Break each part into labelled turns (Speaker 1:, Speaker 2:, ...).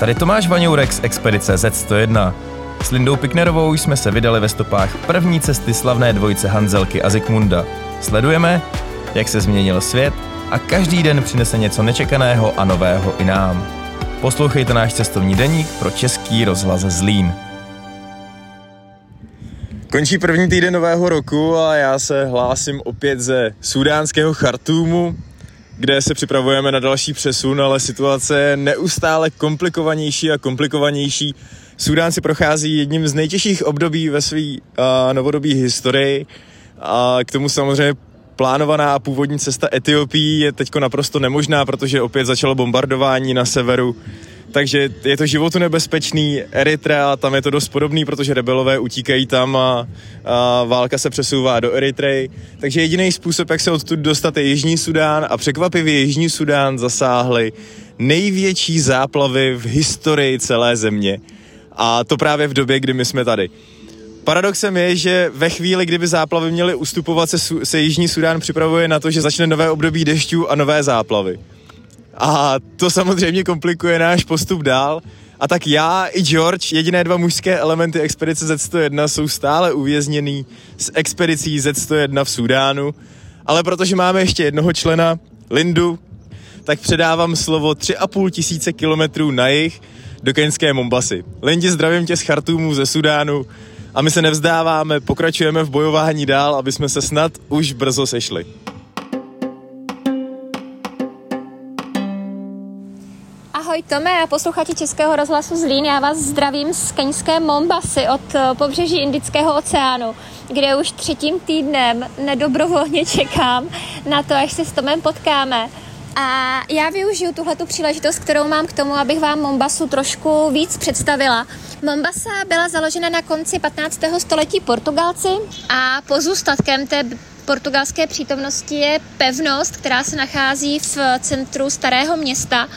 Speaker 1: Tady Tomáš Vaňourek z Expedice Z101. S Lindou Piknerovou jsme se vydali ve stopách první cesty slavné dvojice Hanzelky a Zikmunda. Sledujeme, jak se změnil svět a každý den přinese něco nečekaného a nového i nám. Poslouchejte náš cestovní deník pro Český rozhlas Zlín. Končí první týden nového roku a já se hlásím opět ze sudánského Chartúmu, kde se připravujeme na další přesun, ale situace je neustále komplikovanější a komplikovanější. Sudán si prochází jedním z nejtěžších období ve své uh, novodobí historii a k tomu samozřejmě plánovaná a původní cesta Etiopii je teď naprosto nemožná, protože opět začalo bombardování na severu. Takže je to životu nebezpečný. Eritrea, tam je to dost podobný, protože rebelové utíkají tam a, a válka se přesouvá do Eritreji. Takže jediný způsob, jak se odtud dostat, je Jižní Sudán a překvapivě Jižní Sudán zasáhly největší záplavy v historii celé země. A to právě v době, kdy my jsme tady. Paradoxem je, že ve chvíli, kdyby záplavy měly ustupovat, se, se Jižní Sudán připravuje na to, že začne nové období dešťů a nové záplavy. A to samozřejmě komplikuje náš postup dál. A tak já i George, jediné dva mužské elementy expedice Z101 jsou stále uvězněný s expedicí Z101 v Sudánu. Ale protože máme ještě jednoho člena, Lindu, tak předávám slovo 3,5 tisíce kilometrů na jih do keňské Mombasy. Lindi, zdravím tě z Chartumu, ze Sudánu a my se nevzdáváme, pokračujeme v bojování dál, aby jsme se snad už brzo sešli.
Speaker 2: Ahoj Tome a posluchači Českého rozhlasu Zlín, já vás zdravím z keňské Mombasy od eh, pobřeží Indického oceánu, kde už třetím týdnem nedobrovolně čekám na to, až se s Tomem potkáme. A já využiju tuhletu příležitost, kterou mám k tomu, abych vám Mombasu trošku víc představila. Mombasa byla založena na konci 15. století Portugalci a pozůstatkem té portugalské přítomnosti je pevnost, která se nachází v centru starého města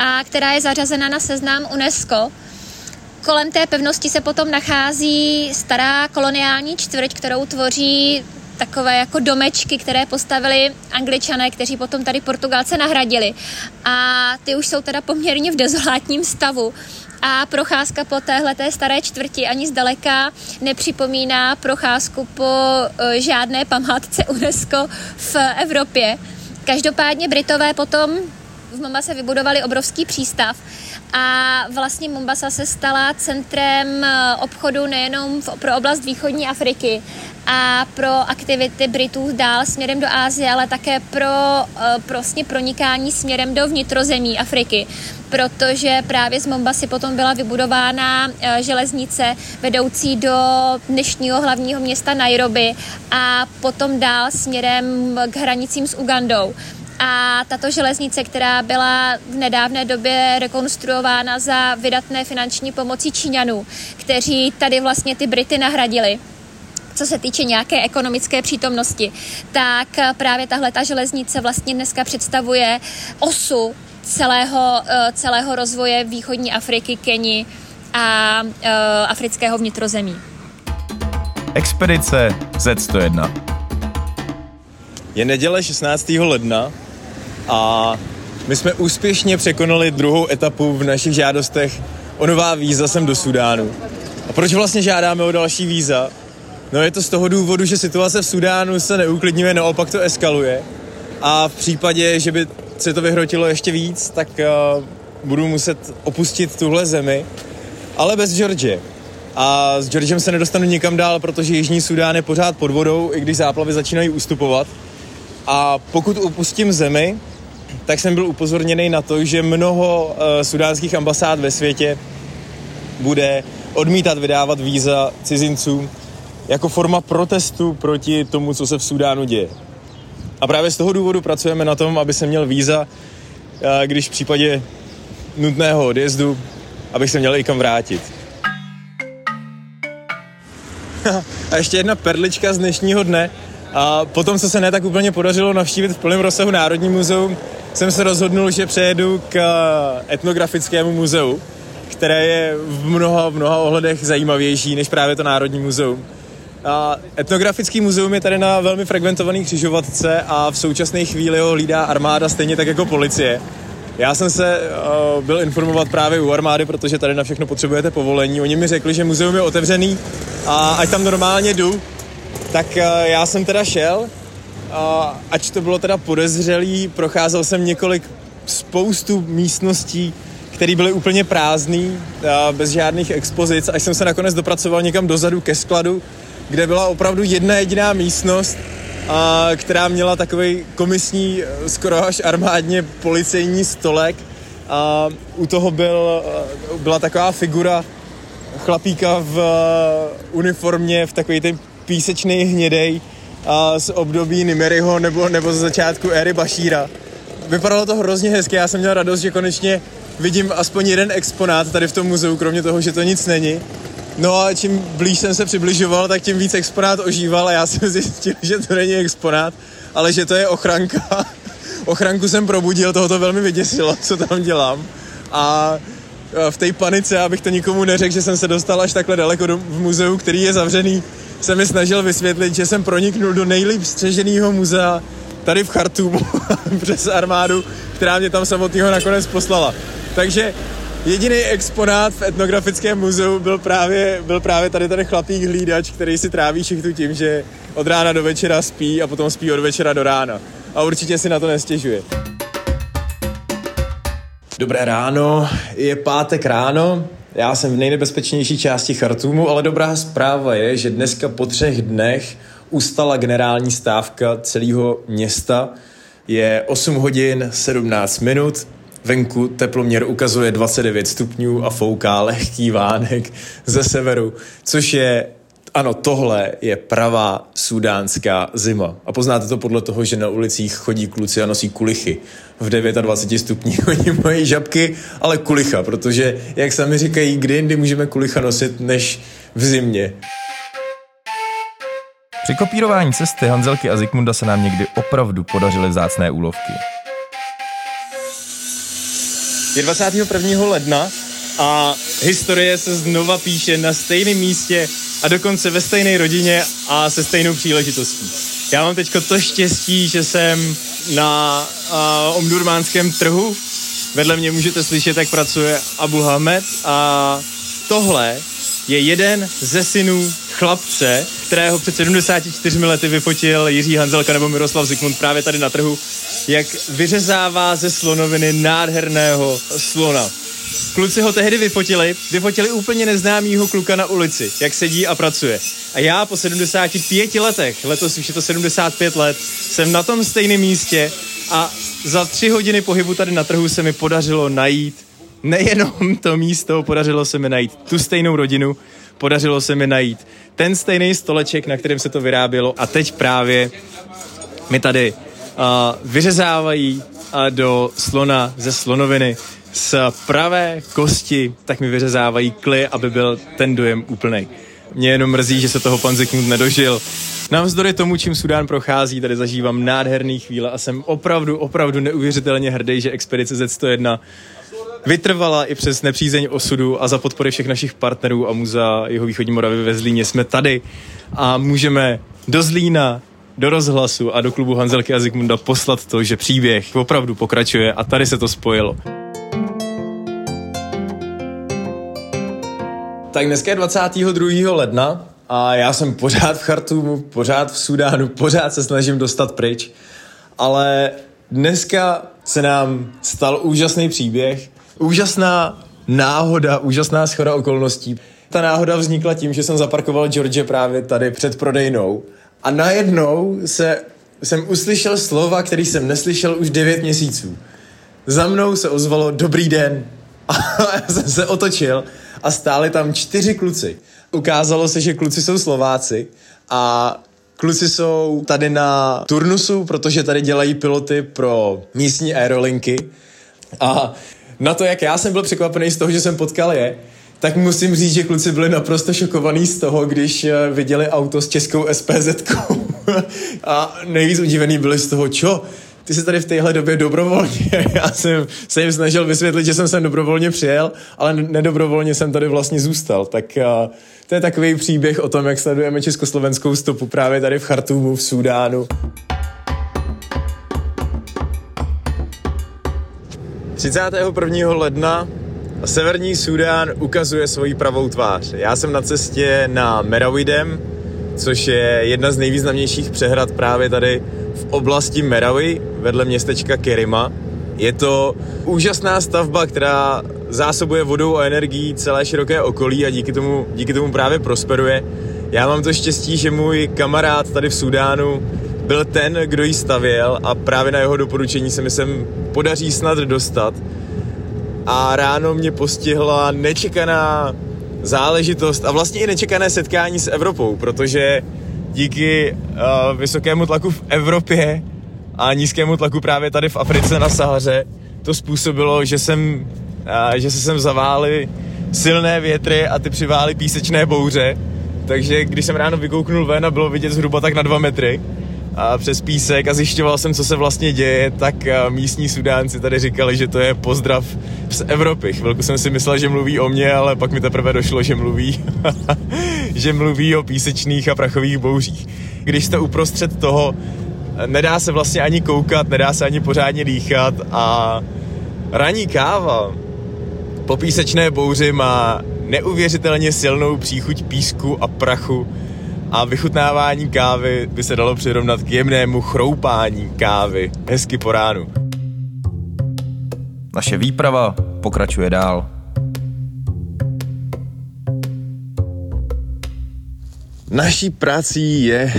Speaker 2: a která je zařazena na seznam UNESCO. Kolem té pevnosti se potom nachází stará koloniální čtvrť, kterou tvoří takové jako domečky, které postavili angličané, kteří potom tady Portugalce nahradili. A ty už jsou teda poměrně v dezolátním stavu. A procházka po téhle té staré čtvrti ani zdaleka nepřipomíná procházku po uh, žádné památce UNESCO v Evropě. Každopádně Britové potom v Mombase vybudovali obrovský přístav a vlastně Mombasa se stala centrem eh, obchodu nejenom pro oblast východní Afriky a pro aktivity Britů dál směrem do Ázie, ale také pro prostě pronikání směrem do vnitrozemí Afriky protože právě z Mombasy potom byla vybudována eh, železnice vedoucí do dnešního hlavního města Nairobi a potom dál směrem k hranicím s Ugandou. A tato železnice, která byla v nedávné době rekonstruována za vydatné finanční pomoci Číňanů, kteří tady vlastně ty Brity nahradili, co se týče nějaké ekonomické přítomnosti, tak právě tahle ta železnice vlastně dneska představuje osu celého, eh, celého rozvoje východní Afriky, Keni a uh, afrického vnitrozemí.
Speaker 1: Expedice Z101 Je neděle 16. ledna a my jsme úspěšně překonali druhou etapu v našich žádostech o nová víza sem do Sudánu. A proč vlastně žádáme o další víza? No je to z toho důvodu, že situace v Sudánu se neuklidňuje, naopak to eskaluje. A v případě, že by se to vyhrotilo ještě víc, tak uh, budu muset opustit tuhle zemi, ale bez George. A s Georgem se nedostanu nikam dál, protože Jižní Sudán je pořád pod vodou, i když záplavy začínají ustupovat. A pokud opustím zemi, tak jsem byl upozorněný na to, že mnoho uh, sudánských ambasád ve světě bude odmítat vydávat víza cizincům jako forma protestu proti tomu, co se v Sudánu děje. A právě z toho důvodu pracujeme na tom, aby se měl víza, uh, když v případě nutného odjezdu, abych se měl i kam vrátit. A ještě jedna perlička z dnešního dne. A potom, co se ne tak úplně podařilo navštívit v plném rozsahu Národní muzeum, jsem se rozhodnul, že přejedu k eh, etnografickému muzeu, které je v mnoha, v mnoha ohledech zajímavější než právě to Národní muzeum. A etnografický muzeum je tady na velmi fragmentovaný křižovatce a v současné chvíli ho hlídá armáda stejně tak jako policie. Já jsem se uh, byl informovat právě u armády, protože tady na všechno potřebujete povolení. Oni mi řekli, že muzeum je otevřený a ať tam normálně jdu, tak uh, já jsem teda šel, ač to bylo teda podezřelý, procházel jsem několik spoustu místností, které byly úplně prázdný, bez žádných expozic, až jsem se nakonec dopracoval někam dozadu ke skladu, kde byla opravdu jedna jediná místnost, která měla takový komisní, skoro až armádně policejní stolek. A u toho byl, byla taková figura chlapíka v uniformě, v takový ten písečný hnědej a z období Nimeryho nebo, nebo z začátku éry Bašíra. Vypadalo to hrozně hezky, já jsem měl radost, že konečně vidím aspoň jeden exponát tady v tom muzeu, kromě toho, že to nic není. No a čím blíž jsem se přibližoval, tak tím víc exponát ožíval a já jsem zjistil, že to není exponát, ale že to je ochranka. Ochranku jsem probudil, toho to velmi vyděsilo, co tam dělám. A v té panice, abych to nikomu neřekl, že jsem se dostal až takhle daleko do, v muzeu, který je zavřený, jsem mi snažil vysvětlit, že jsem proniknul do nejlíp střeženého muzea tady v Chartumu přes armádu, která mě tam samotného nakonec poslala. Takže jediný exponát v etnografickém muzeu byl právě, byl právě tady ten chlapík hlídač, který si tráví šichtu tím, že od rána do večera spí a potom spí od večera do rána. A určitě si na to nestěžuje. Dobré ráno, je pátek ráno, já jsem v nejnebezpečnější části Chartumu, ale dobrá zpráva je, že dneska po třech dnech ustala generální stávka celého města. Je 8 hodin 17 minut, Venku teploměr ukazuje 29 stupňů a fouká lehký vánek ze severu, což je ano, tohle je pravá sudánská zima. A poznáte to podle toho, že na ulicích chodí kluci a nosí kulichy. V 29 stupních oni mají žabky, ale kulicha, protože, jak sami říkají, kdy jindy můžeme kulicha nosit, než v zimě.
Speaker 3: Při kopírování cesty Hanzelky a Zikmunda se nám někdy opravdu podařily vzácné úlovky.
Speaker 1: Je 21. ledna a historie se znova píše na stejném místě a dokonce ve stejné rodině a se stejnou příležitostí. Já mám teď to štěstí, že jsem na uh, omdurmánském trhu. Vedle mě můžete slyšet, jak pracuje Abu Hamed a tohle je jeden ze synů chlapce, kterého před 74 lety vyfotil Jiří Hanzelka nebo Miroslav Zikmund právě tady na trhu, jak vyřezává ze slonoviny nádherného slona. Kluci ho tehdy vyfotili, vyfotili úplně neznámýho kluka na ulici, jak sedí a pracuje. A já po 75 letech, letos už je to 75 let, jsem na tom stejném místě a za tři hodiny pohybu tady na trhu se mi podařilo najít nejenom to místo, podařilo se mi najít tu stejnou rodinu, podařilo se mi najít ten stejný stoleček, na kterém se to vyrábělo a teď právě mi tady uh, vyřezávají uh, do slona ze slonoviny z pravé kosti, tak mi vyřezávají kly, aby byl ten dojem úplný. Mě jenom mrzí, že se toho pan Zikmund nedožil. Navzdory tomu, čím Sudán prochází, tady zažívám nádherný chvíle a jsem opravdu, opravdu neuvěřitelně hrdý, že Expedice Z101 vytrvala i přes nepřízeň osudu a za podpory všech našich partnerů a muzea jeho východní Moravy ve Zlíně jsme tady a můžeme do Zlína, do rozhlasu a do klubu Hanzelky a Zikmunda poslat to, že příběh opravdu pokračuje a tady se to spojilo. Tak dneska je 22. ledna a já jsem pořád v Chartumu, pořád v Sudánu, pořád se snažím dostat pryč, ale dneska se nám stal úžasný příběh, úžasná náhoda, úžasná schoda okolností. Ta náhoda vznikla tím, že jsem zaparkoval George právě tady před prodejnou a najednou se, jsem uslyšel slova, který jsem neslyšel už 9 měsíců. Za mnou se ozvalo dobrý den a já jsem se otočil a stáli tam čtyři kluci. Ukázalo se, že kluci jsou Slováci a kluci jsou tady na turnusu, protože tady dělají piloty pro místní aerolinky a na to, jak já jsem byl překvapený z toho, že jsem potkal je, tak musím říct, že kluci byli naprosto šokovaní z toho, když eh, viděli auto s českou SPZ. a nejvíc udivený byli z toho, čo? Ty jsi tady v téhle době dobrovolně. Já jsem se jim snažil vysvětlit, že jsem sem dobrovolně přijel, ale nedobrovolně jsem tady vlastně zůstal. Tak uh, to je takový příběh o tom, jak sledujeme československou stopu právě tady v Chartumu, v Súdánu. 31. ledna Severní Súdán ukazuje svoji pravou tvář. Já jsem na cestě na Merawidem, což je jedna z nejvýznamnějších přehrad právě tady v oblasti Merawi, vedle městečka Kerima. Je to úžasná stavba, která zásobuje vodou a energií celé široké okolí a díky tomu, díky tomu právě prosperuje. Já mám to štěstí, že můj kamarád tady v Sudánu byl ten, kdo ji stavěl a právě na jeho doporučení se mi sem podaří snad dostat. A ráno mě postihla nečekaná záležitost a vlastně i nečekané setkání s Evropou, protože díky uh, vysokému tlaku v Evropě a nízkému tlaku právě tady v Africe na Sahaře to způsobilo, že jsem, uh, že se sem zavály silné větry a ty přivály písečné bouře. Takže když jsem ráno vykouknul ven a bylo vidět zhruba tak na dva metry, přes písek a zjišťoval jsem, co se vlastně děje, tak místní sudánci tady říkali, že to je pozdrav z Evropy. Chvilku jsem si myslel, že mluví o mně, ale pak mi teprve došlo, že mluví, že mluví o písečných a prachových bouřích. Když jste uprostřed toho, nedá se vlastně ani koukat, nedá se ani pořádně dýchat a ranní káva po písečné bouři má neuvěřitelně silnou příchuť písku a prachu a vychutnávání kávy by se dalo přirovnat k jemnému chroupání kávy hezky po ránu.
Speaker 3: Naše výprava pokračuje dál.
Speaker 1: Naší prací je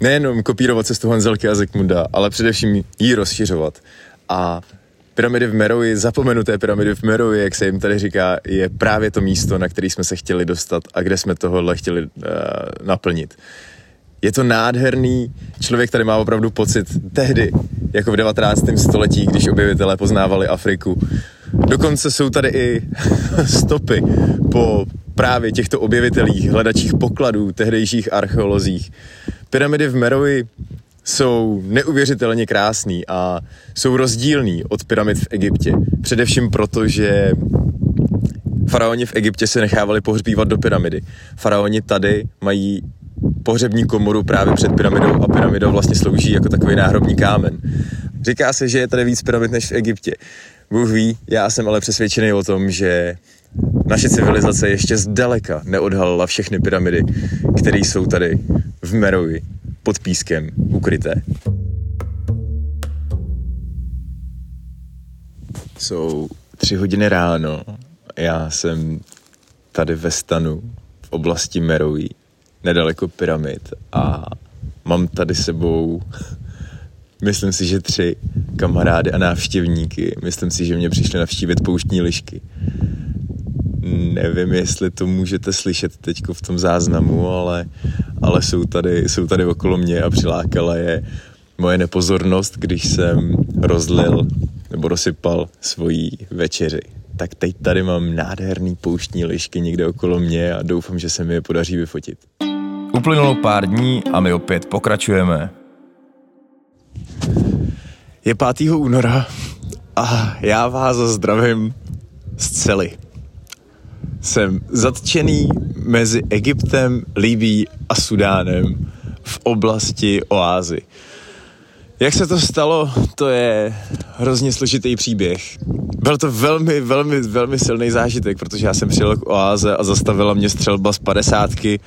Speaker 1: nejenom kopírovat cestu Hanzelky a Zekmunda, ale především ji rozšiřovat. A pyramidy v Meroji, zapomenuté pyramidy v Meroji, jak se jim tady říká, je právě to místo, na který jsme se chtěli dostat a kde jsme tohle chtěli uh, naplnit. Je to nádherný, člověk tady má opravdu pocit tehdy, jako v 19. století, když objevitelé poznávali Afriku. Dokonce jsou tady i stopy po právě těchto objevitelích, hledačích pokladů, tehdejších archeolozích. Pyramidy v Meroji jsou neuvěřitelně krásný a jsou rozdílný od pyramid v Egyptě. Především proto, že faraoni v Egyptě se nechávali pohřbívat do pyramidy. Faraoni tady mají pohřební komoru právě před pyramidou a pyramidou vlastně slouží jako takový náhrobní kámen. Říká se, že je tady víc pyramid než v Egyptě. Bůh ví, já jsem ale přesvědčený o tom, že naše civilizace ještě zdaleka neodhalila všechny pyramidy, které jsou tady v Merovi pod pískem ukryté. Jsou tři hodiny ráno. Já jsem tady ve stanu v oblasti Meroví, nedaleko pyramid a mám tady sebou myslím si, že tři kamarády a návštěvníky. Myslím si, že mě přišli navštívit pouštní lišky. Nevím, jestli to můžete slyšet teď v tom záznamu, ale, ale jsou, tady, jsou tady okolo mě a přilákala je moje nepozornost, když jsem rozlil nebo rozsypal svoji večeři. Tak teď tady mám nádherný pouštní lišky někde okolo mě a doufám, že se mi je podaří vyfotit.
Speaker 3: Uplynulo pár dní a my opět pokračujeme.
Speaker 1: Je 5. února a já vás zdravím z cely. Jsem zatčený mezi Egyptem, Libí a Sudánem v oblasti oázy. Jak se to stalo, to je hrozně složitý příběh. Byl to velmi, velmi, velmi silný zážitek, protože já jsem přijel k oáze a zastavila mě střelba z padesátky,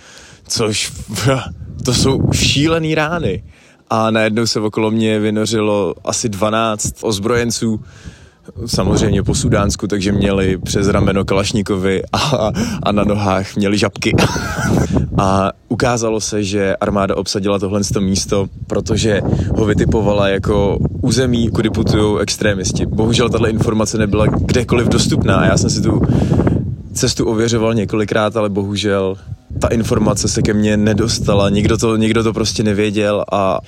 Speaker 1: což to jsou šílený rány. A najednou se okolo mě vynořilo asi 12 ozbrojenců, samozřejmě po Sudánsku, takže měli přes rameno Kalašníkovi a, a na nohách měli žabky. a ukázalo se, že armáda obsadila tohle místo, protože ho vytipovala jako území, kudy putují extrémisti. Bohužel tato informace nebyla kdekoliv dostupná já jsem si tu cestu ověřoval několikrát, ale bohužel ta informace se ke mně nedostala, nikdo to, nikdo to prostě nevěděl a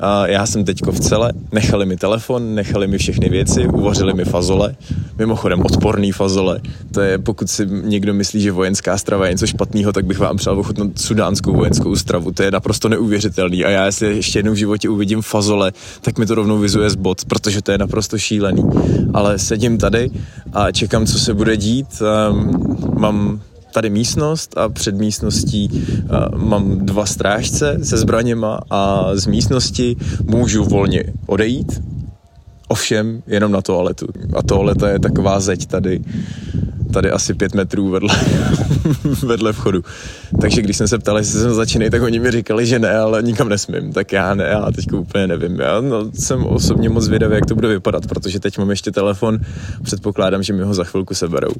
Speaker 1: a já jsem teďko v celé, nechali mi telefon, nechali mi všechny věci, uvařili mi fazole, mimochodem odporný fazole. To je, pokud si někdo myslí, že vojenská strava je něco špatného, tak bych vám přál ochutnat sudánskou vojenskou stravu. To je naprosto neuvěřitelný. A já jestli ještě jednou v životě uvidím fazole, tak mi to rovnou vizuje z bod, protože to je naprosto šílený. Ale sedím tady a čekám, co se bude dít. Um, mám tady místnost a před místností uh, mám dva strážce se zbraněma a z místnosti můžu volně odejít Ovšem, jenom na toaletu. A toaleta je taková zeď tady, tady asi pět metrů vedle, vedle vchodu. Takže když jsem se ptal, jestli jsem začínej, tak oni mi říkali, že ne, ale nikam nesmím. Tak já ne, já teď úplně nevím. Já no, jsem osobně moc zvědavý, jak to bude vypadat, protože teď mám ještě telefon, předpokládám, že mi ho za chvilku seberou.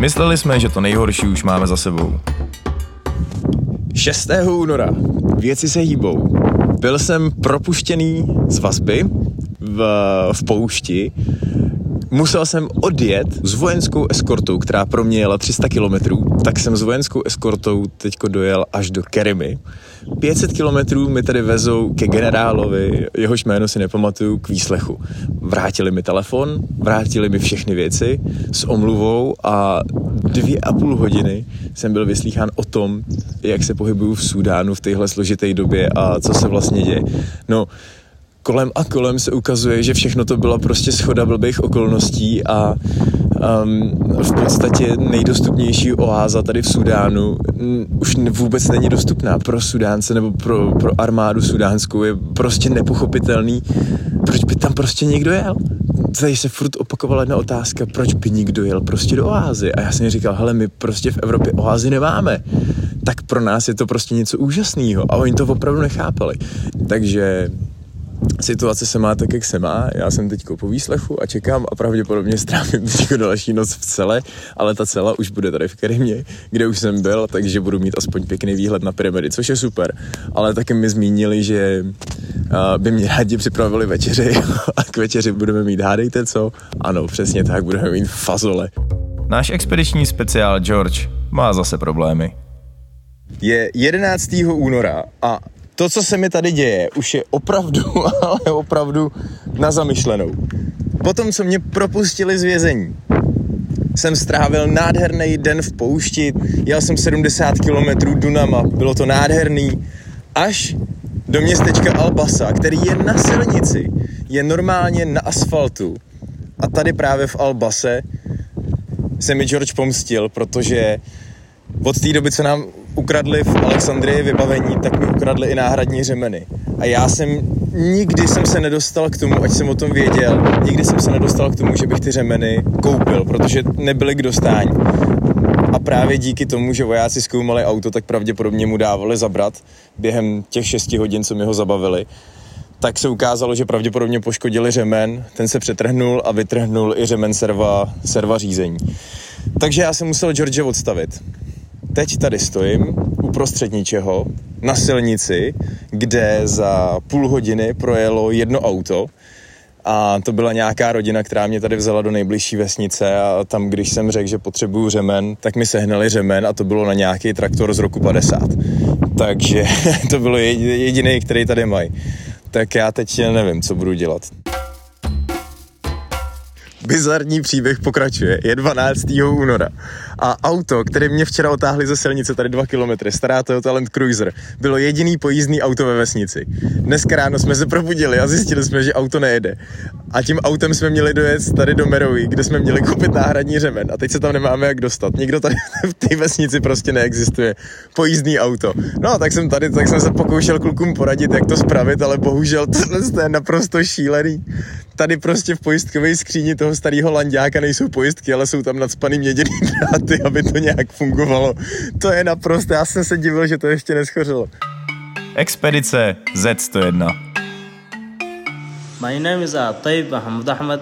Speaker 3: Mysleli jsme, že to nejhorší už máme za sebou.
Speaker 1: 6. února. Věci se hýbou. Byl jsem propuštěný z vazby v, v poušti. Musel jsem odjet s vojenskou eskortou, která pro mě jela 300 kilometrů, tak jsem s vojenskou eskortou teďko dojel až do Kerimy. 500 kilometrů mi tady vezou ke generálovi, jehož jméno si nepamatuju, k výslechu. Vrátili mi telefon, vrátili mi všechny věci s omluvou a dvě a půl hodiny jsem byl vyslýchán o tom, jak se pohybuju v Sudánu v téhle složité době a co se vlastně děje. No, kolem a kolem se ukazuje, že všechno to byla prostě schoda blbých okolností a um, v podstatě nejdostupnější oáza tady v Sudánu už vůbec není dostupná pro Sudánce nebo pro, pro armádu sudánskou. Je prostě nepochopitelný, proč by tam prostě někdo jel. Tady se furt opakovala jedna otázka, proč by někdo jel prostě do oázy. A já jsem říkal, hele, my prostě v Evropě oázy nemáme. Tak pro nás je to prostě něco úžasného. A oni to opravdu nechápali. Takže situace se má tak, jak se má. Já jsem teď po výslechu a čekám a pravděpodobně strávím teď další noc v cele, ale ta cela už bude tady v Kerimě, kde už jsem byl, takže budu mít aspoň pěkný výhled na pyramidy, což je super. Ale taky mi zmínili, že by mě rádi připravili večeři a k večeři budeme mít, hádejte co? Ano, přesně tak, budeme mít fazole.
Speaker 3: Náš expediční speciál George má zase problémy.
Speaker 1: Je 11. února a to, co se mi tady děje, už je opravdu, ale opravdu na zamyšlenou. Potom, co mě propustili z vězení, jsem strávil nádherný den v poušti, jel jsem 70 km Dunama, bylo to nádherný, až do městečka Albasa, který je na silnici, je normálně na asfaltu. A tady právě v Albase se mi George pomstil, protože od té doby, co nám ukradli v Alexandrii vybavení, tak mi ukradli i náhradní řemeny. A já jsem nikdy jsem se nedostal k tomu, ať jsem o tom věděl, nikdy jsem se nedostal k tomu, že bych ty řemeny koupil, protože nebyly k dostání. A právě díky tomu, že vojáci zkoumali auto, tak pravděpodobně mu dávali zabrat během těch 6 hodin, co mi ho zabavili tak se ukázalo, že pravděpodobně poškodili řemen, ten se přetrhnul a vytrhnul i řemen serva, serva řízení. Takže já jsem musel George odstavit. Teď tady stojím uprostřed ničeho na silnici, kde za půl hodiny projelo jedno auto a to byla nějaká rodina, která mě tady vzala do nejbližší vesnice a tam, když jsem řekl, že potřebuju řemen, tak mi sehnali řemen a to bylo na nějaký traktor z roku 50. Takže to bylo jediný, který tady mají. Tak já teď nevím, co budu dělat. Bizarní příběh pokračuje. Je 12. února a auto, které mě včera otáhli ze silnice tady 2 kilometry, stará Toyota Land Cruiser, bylo jediný pojízdný auto ve vesnici. Dneska ráno jsme se probudili a zjistili jsme, že auto nejede. A tím autem jsme měli dojet tady do Merovi, kde jsme měli koupit náhradní řemen a teď se tam nemáme jak dostat. Nikdo tady v té vesnici prostě neexistuje. Pojízdný auto. No, tak jsem tady, tak jsem se pokoušel klukům poradit, jak to spravit, ale bohužel tohle je naprosto šílený. Tady prostě v pojistkové skříni toho starého landáka nejsou pojistky, ale jsou tam nadspaný měděný dráty, aby to nějak fungovalo. To je naprosto, já jsem se divil, že to ještě neschořilo.
Speaker 3: Expedice Z101
Speaker 4: My name is طيب محمد أحمد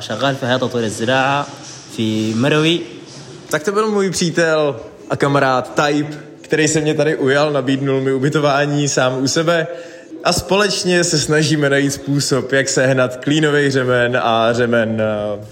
Speaker 4: شغال في هيئة تطوير الزراعة في مروي
Speaker 1: Tak to byl můj přítel a kamarád Type, který se mě tady ujal, nabídnul mi ubytování sám u sebe a společně se snažíme najít způsob, jak sehnat klínový řemen a řemen uh,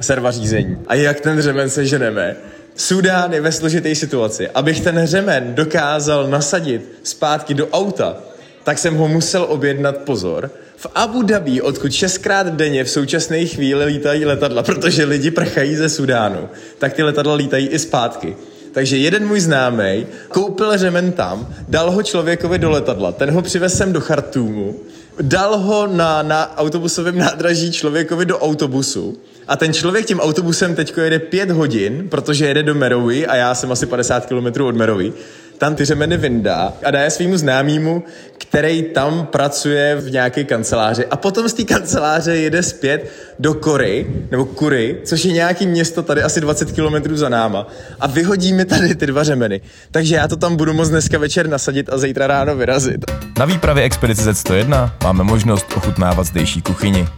Speaker 1: serva řízení. A jak ten řemen seženeme. Sudán je ve složité situaci. Abych ten řemen dokázal nasadit zpátky do auta, tak jsem ho musel objednat pozor. V Abu Dhabi, odkud šestkrát denně v současné chvíli lítají letadla, protože lidi prchají ze Sudánu, tak ty letadla lítají i zpátky. Takže jeden můj známý koupil řemen tam, dal ho člověkovi do letadla, ten ho přivez sem do Chartumu, dal ho na, na autobusovém nádraží člověkovi do autobusu a ten člověk tím autobusem teď jede pět hodin, protože jede do Merovi a já jsem asi 50 km od Merovi, tam ty řemeny vyndá a dá je svýmu známýmu, který tam pracuje v nějaké kanceláři a potom z té kanceláře jede zpět do Kory, nebo Kury, což je nějaký město tady asi 20 kilometrů za náma a vyhodí mi tady ty dva řemeny. Takže já to tam budu moct dneska večer nasadit a zítra ráno vyrazit.
Speaker 3: Na výpravě Expedice Z101 máme možnost ochutnávat zdejší kuchyni.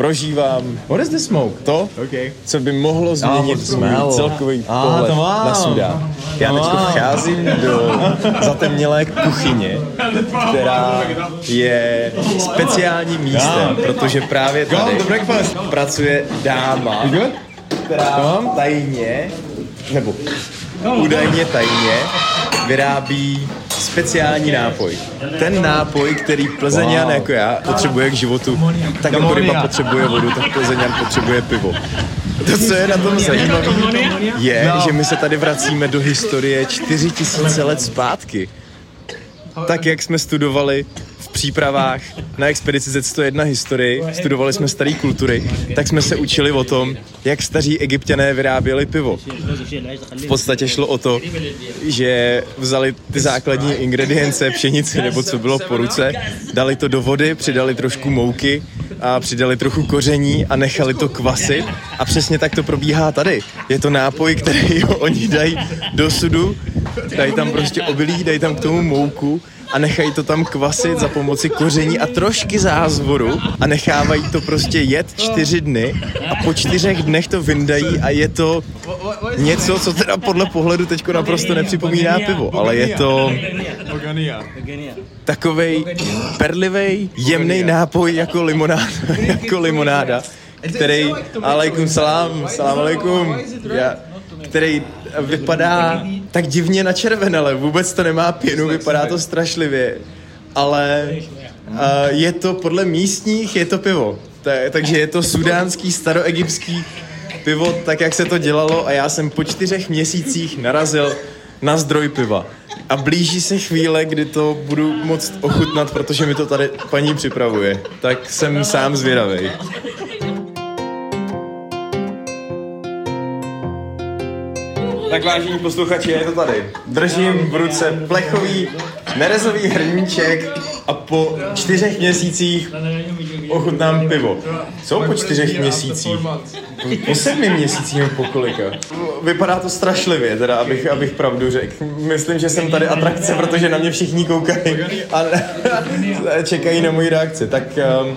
Speaker 1: Prožívám
Speaker 5: What is the smoke?
Speaker 1: to,
Speaker 5: Okay.
Speaker 1: co by mohlo změnit
Speaker 5: smell.
Speaker 1: můj celkový
Speaker 5: Ah,
Speaker 1: pohled
Speaker 5: to mám.
Speaker 1: na Sudán. Já teď vcházím do zatemnělé kuchyně, která je speciálním místem, protože právě tady pracuje dáma, která tajně, nebo údajně tajně, vyrábí speciální nápoj. Ten nápoj, který Plzeňan
Speaker 5: Wow.
Speaker 1: jako já potřebuje k životu, tak jako ryba potřebuje vodu, tak Plzeňan potřebuje pivo. To, co je na tom zajímavé, je, že my se tady vracíme do historie 4000 let zpátky. Tak, jak jsme studovali přípravách na expedici Z101 historii, studovali jsme staré kultury, tak jsme se učili o tom, jak staří egyptiané vyráběli pivo. V podstatě šlo o to, že vzali ty základní ingredience, pšenici nebo co bylo po ruce, dali to do vody, přidali trošku mouky a přidali trochu koření a nechali to kvasit a přesně tak to probíhá tady. Je to nápoj, který oni dají do sudu, dají tam prostě obilí, dají tam k tomu mouku a nechají to tam kvasit za pomoci koření a trošky zázvoru a nechávají to prostě jet čtyři dny a po čtyřech dnech to vyndají a je to něco, co teda podle pohledu teďko naprosto nepřipomíná pivo, ale je to takovej perlivej, jemný nápoj jako limonáda, jako limonáda, který, alaikum salam, salam alaikum, já, který vypadá tak divně načervenale, vůbec to nemá pěnu, vypadá to strašlivě, ale uh, je to podle místních, je to pivo, Ta, takže je to sudánský, staroegyptský pivo, tak jak se to dělalo a já jsem po čtyřech měsících narazil na zdroj piva. A blíží se chvíle, kdy to budu moct ochutnat, protože mi to tady paní připravuje. Tak jsem sám zvědavej. Tak vážení posluchači, je to tady. Držím v ruce plechový nerezový hrníček a po čtyřech měsících ochutnám pivo. Co po čtyřech měsících? Po, sedmi měsících nebo po kolika? Vypadá to strašlivě, teda, abych, abych pravdu řekl. Myslím, že jsem tady atrakce, protože na mě všichni koukají a čekají na moji reakci. Tak um,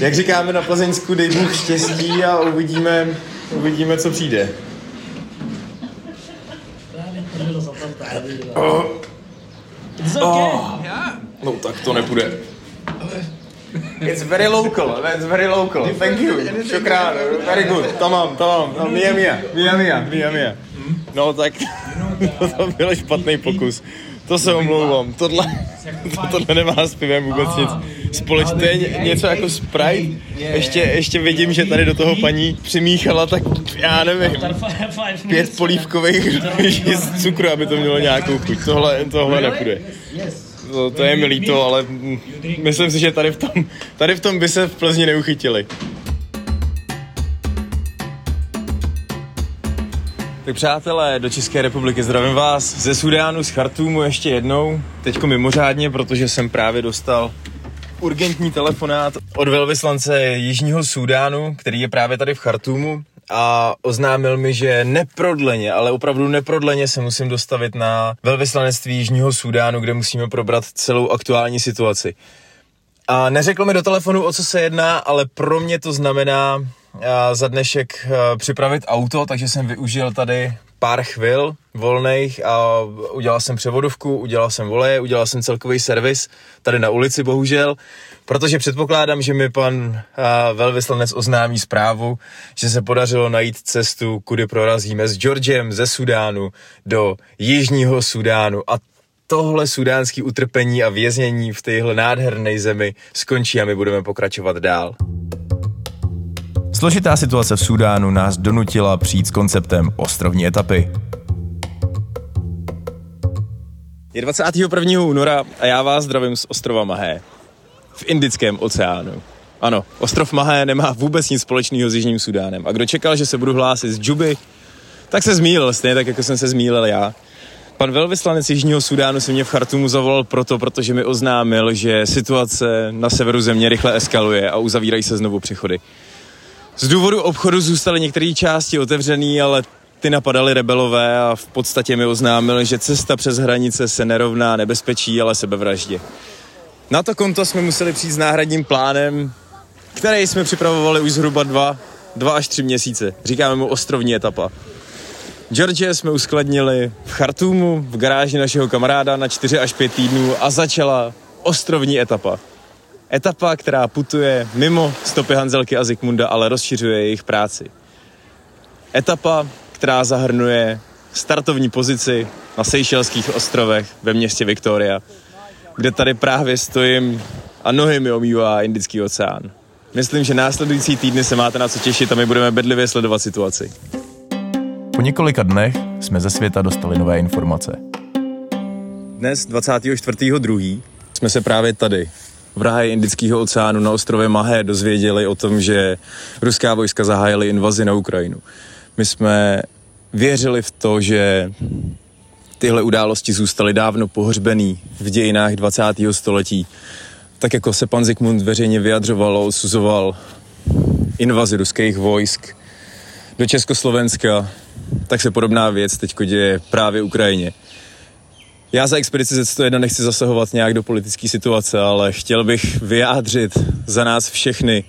Speaker 1: jak říkáme na Plzeňsku, dej Bůh štěstí a uvidíme, uvidíme, co přijde. Oh. Oh. No tak to nepůjde. It's very local, it's very local. Thank you, šokrán, very good, tamam, tamam, no, mia mia, mia mia, mia mia. No tak, to byl špatný pokus. To se omlouvám, tohle, tohle nemá s pivem vůbec nic společného. To je něco jako Sprite. Ještě, ještě vidím, že tady do toho paní přimíchala tak, já nevím, pět polívkových z cukru, aby to mělo nějakou chuť. Tohle, tohle nepůjde. To, to je mi líto, ale myslím si, že tady v tom, tady v tom by se v Plzni neuchytili. Tak přátelé, do České republiky zdravím vás ze Sudánu, z Chartumu ještě jednou. Teďko mimořádně, protože jsem právě dostal urgentní telefonát od velvyslance Jižního Súdánu, který je právě tady v Chartumu a oznámil mi, že neprodleně, ale opravdu neprodleně se musím dostavit na velvyslanectví Jižního Súdánu, kde musíme probrat celou aktuální situaci. A neřekl mi do telefonu, o co se jedná, ale pro mě to znamená za dnešek a, připravit auto, takže jsem využil tady pár chvil volných a udělal jsem převodovku, udělal jsem voleje, udělal jsem celkový servis tady na ulici bohužel, protože předpokládám, že mi pan a, velvyslanec oznámí zprávu, že se podařilo najít cestu, kudy prorazíme s Georgem ze Sudánu do Jižního Sudánu a tohle sudánský utrpení a věznění v téhle nádherné zemi skončí a my budeme pokračovat dál.
Speaker 3: Složitá situace v Sudánu nás donutila přijít s konceptem ostrovní etapy.
Speaker 1: Je 21. února a já vás zdravím z ostrova Mahé v Indickém oceánu. Ano, ostrov Mahé nemá vůbec nic společného s Jižním Sudánem. A kdo čekal, že se budu hlásit z Džuby, tak se zmílil, stejně tak, jako jsem se zmílil já. Pan velvyslanec Jižního Sudánu se mě v Chartumu zavolal proto, protože mi oznámil, že situace na severu země rychle eskaluje a uzavírají se znovu přechody. Z důvodu obchodu zůstaly některé části otevřené, ale ty napadali rebelové a v podstatě mi oznámil, že cesta přes hranice se nerovná nebezpečí, ale sebevraždě. Na to konto jsme museli přijít s náhradním plánem, který jsme připravovali už zhruba dva, dva až tři měsíce. Říkáme mu ostrovní etapa. George jsme uskladnili v Chartumu, v garáži našeho kamaráda na 4 až 5 týdnů a začala ostrovní etapa. Etapa, která putuje mimo stopy Hanzelky a Zikmunda, ale rozšiřuje jejich práci. Etapa, která zahrnuje startovní pozici na Seychelských ostrovech ve městě Victoria, kde tady právě stojím a nohy mi omývá Indický oceán. Myslím, že následující týdny se máte na co těšit a my budeme bedlivě sledovat situaci.
Speaker 3: Po několika dnech jsme ze světa dostali nové informace.
Speaker 1: Dnes 24.2. jsme se právě tady v ráji Indického oceánu na ostrově Mahé dozvěděli o tom, že ruská vojska zahájily invazi na Ukrajinu. My jsme věřili v to, že tyhle události zůstaly dávno pohřbený v dějinách 20. století. Tak jako se pan Zikmund veřejně vyjadřoval a osuzoval invazi ruských vojsk do Československa, tak se podobná věc teď děje právě Ukrajině. Já za expedici Z101 nechci zasahovat nějak do politické situace, ale chtěl bych vyjádřit za nás všechny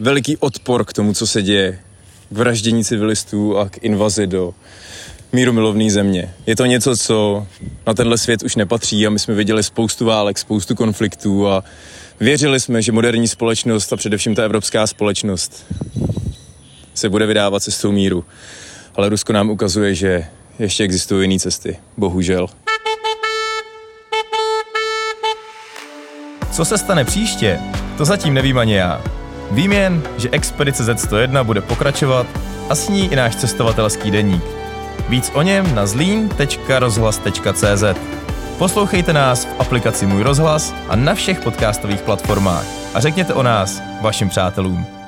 Speaker 1: veliký odpor k tomu, co se děje, k vraždění civilistů a k invazi do míru milovné země. Je to něco, co na tenhle svět už nepatří a my jsme viděli spoustu válek, spoustu konfliktů a věřili jsme, že moderní společnost a především ta evropská společnost se bude vydávat cestou míru. Ale Rusko nám ukazuje, že ještě existují jiné cesty. Bohužel.
Speaker 3: Co se stane příště, to zatím nevím ani já. Vím jen, že expedice Z101 bude pokračovat a s ní i náš cestovatelský deník. Víc o něm na zlín.rozhlas.cz Poslouchejte nás v aplikaci Můj rozhlas a na všech podcastových platformách a řekněte o nás vašim přátelům.